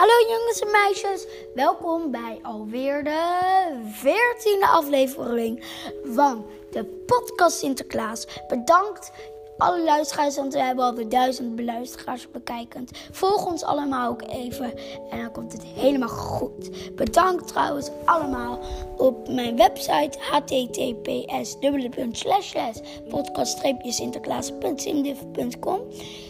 Hallo jongens en meisjes, welkom bij alweer de 14e aflevering van de podcast Sinterklaas. Bedankt alle luisteraars, want we hebben alweer duizend beluisteraars bekijkend. Volg ons allemaal ook even en dan komt het helemaal goed. Bedankt trouwens allemaal op mijn website https podcast-sinterklaas.simdiff.com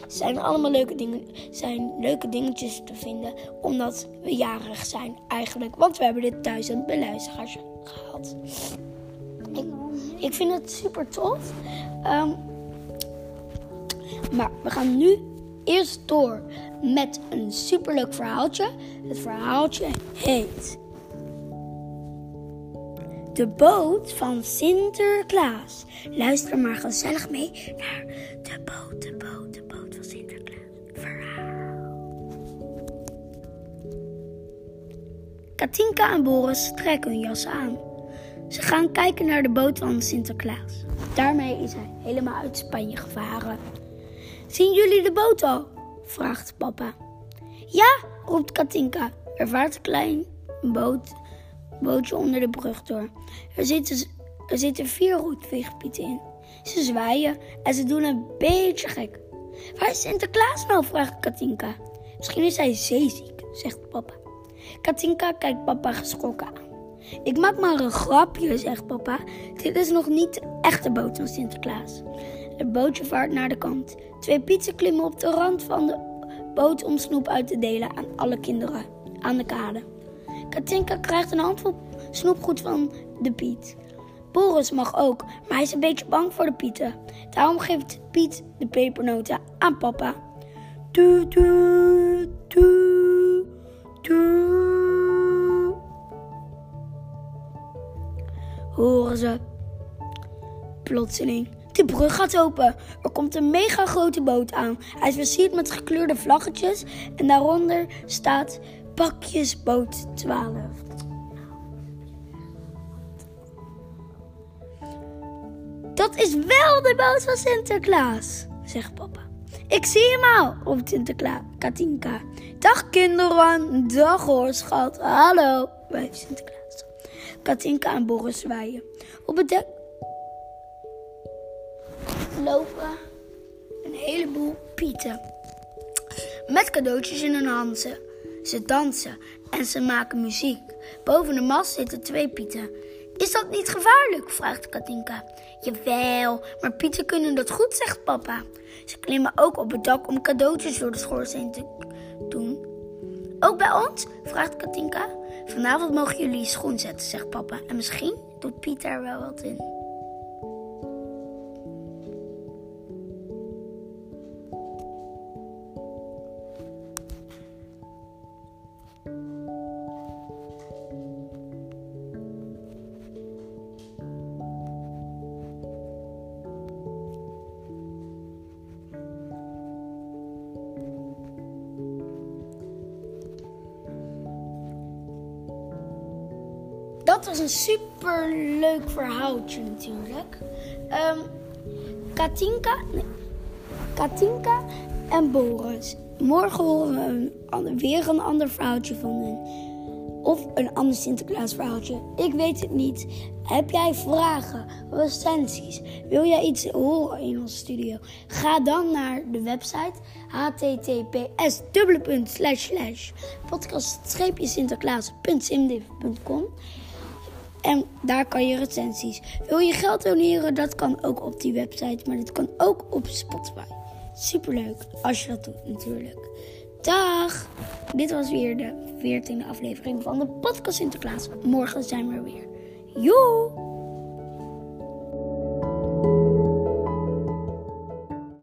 zijn allemaal leuke dingen, zijn leuke dingetjes te vinden omdat we jarig zijn eigenlijk, want we hebben dit duizend beluisteraars gehad. Ik, ik vind het super tof. Um, maar we gaan nu eerst door met een superleuk verhaaltje. Het verhaaltje heet De boot van Sinterklaas. Luister maar gezellig mee naar De boot, de boot, de boot van Sinterklaas. Verhaal. Katinka en Boris trekken hun jas aan. Ze gaan kijken naar de boot van Sinterklaas. Daarmee is hij helemaal uit Spanje gevaren. Zien jullie de boot al? vraagt papa. Ja, roept Katinka. Er vaart een klein boot, bootje onder de brug door. Er zitten, er zitten vier roetveegpieten in. Ze zwaaien en ze doen een beetje gek. Waar is Sinterklaas nou? vraagt Katinka. Misschien is hij zeeziek, zegt papa. Katinka kijkt papa geschrokken aan. Ik maak maar een grapje, zegt papa. Dit is nog niet de echte boot van Sinterklaas. Het bootje vaart naar de kant. Twee pieten klimmen op de rand van de boot om snoep uit te delen aan alle kinderen aan de kade. Katinka krijgt een handvol snoepgoed van de Piet. Boris mag ook, maar hij is een beetje bang voor de Pieten. Daarom geeft Piet de pepernoten aan papa. Horen ze. Plotseling de brug gaat open. Er komt een mega grote boot aan. Hij is versierd met gekleurde vlaggetjes en daaronder staat Pakjesboot 12. Dat is wel de boot van Sinterklaas, zegt papa. Ik zie hem al, roept Sinterklaas, Katinka. Dag kinderen, dag hoor schat, hallo, wijft Sinterklaas. Katinka en Boris zwaaien. Op het dek lopen een heleboel pieten. Met cadeautjes in hun handen. Ze dansen en ze maken muziek. Boven de mast zitten twee pieten. Is dat niet gevaarlijk? vraagt Katinka. Jawel, maar pieten kunnen dat goed, zegt papa. Ze klimmen ook op het dak om cadeautjes door de schoorsteen te doen. Ook bij ons? vraagt Katinka. Vanavond mogen jullie schoen zetten, zegt papa. En misschien doet Piet daar wel wat in. Dat was een super leuk verhaaltje natuurlijk. Um, Katinka, Katinka en Boris. Morgen horen we weer een ander verhaaltje van hen. Of een ander Sinterklaas verhaaltje. Ik weet het niet. Heb jij vragen, recensies? Wil jij iets horen in onze studio? Ga dan naar de website https podcast-sinterklaas.simdiv.com en daar kan je recensies. Wil je geld doneren? Dat kan ook op die website. Maar dat kan ook op Spotify. Superleuk als je dat doet natuurlijk. Dag! Dit was weer de 14e aflevering van de podcast Sinterklaas. Morgen zijn we er weer. Joe!